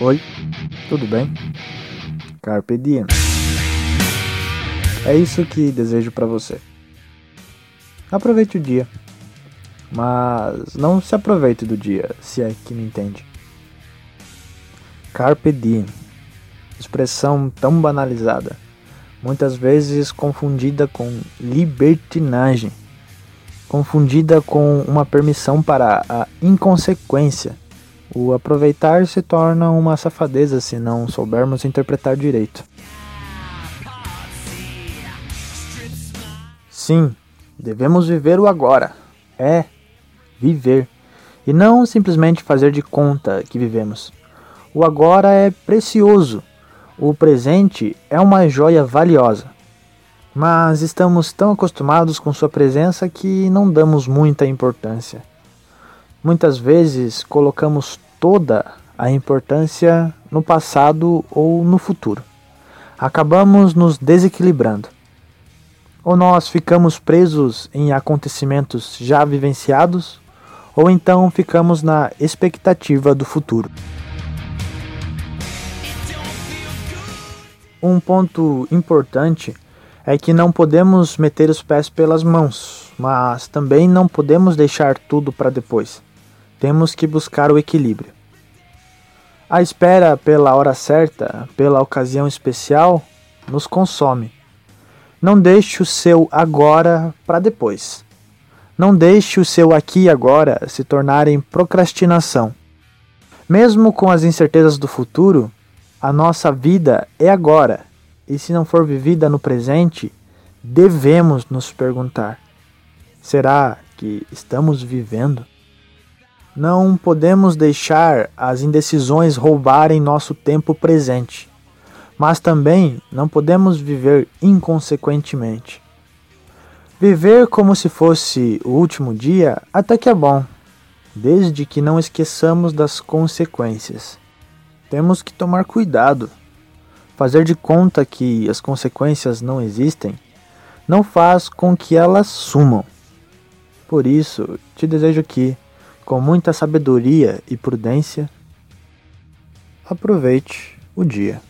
Oi, tudo bem? Carpe diem. É isso que desejo para você. Aproveite o dia, mas não se aproveite do dia, se é que me entende. Carpe diem, expressão tão banalizada, muitas vezes confundida com libertinagem, confundida com uma permissão para a inconsequência o aproveitar se torna uma safadeza se não soubermos interpretar direito. Sim, devemos viver o agora. É, viver. E não simplesmente fazer de conta que vivemos. O agora é precioso. O presente é uma joia valiosa. Mas estamos tão acostumados com sua presença que não damos muita importância. Muitas vezes colocamos toda a importância no passado ou no futuro. Acabamos nos desequilibrando. Ou nós ficamos presos em acontecimentos já vivenciados, ou então ficamos na expectativa do futuro. Um ponto importante é que não podemos meter os pés pelas mãos, mas também não podemos deixar tudo para depois. Temos que buscar o equilíbrio. A espera pela hora certa, pela ocasião especial, nos consome. Não deixe o seu agora para depois. Não deixe o seu aqui e agora se tornar em procrastinação. Mesmo com as incertezas do futuro, a nossa vida é agora, e se não for vivida no presente, devemos nos perguntar: será que estamos vivendo? Não podemos deixar as indecisões roubarem nosso tempo presente, mas também não podemos viver inconsequentemente. Viver como se fosse o último dia até que é bom, desde que não esqueçamos das consequências. Temos que tomar cuidado. Fazer de conta que as consequências não existem não faz com que elas sumam. Por isso, te desejo que com muita sabedoria e prudência, aproveite o dia.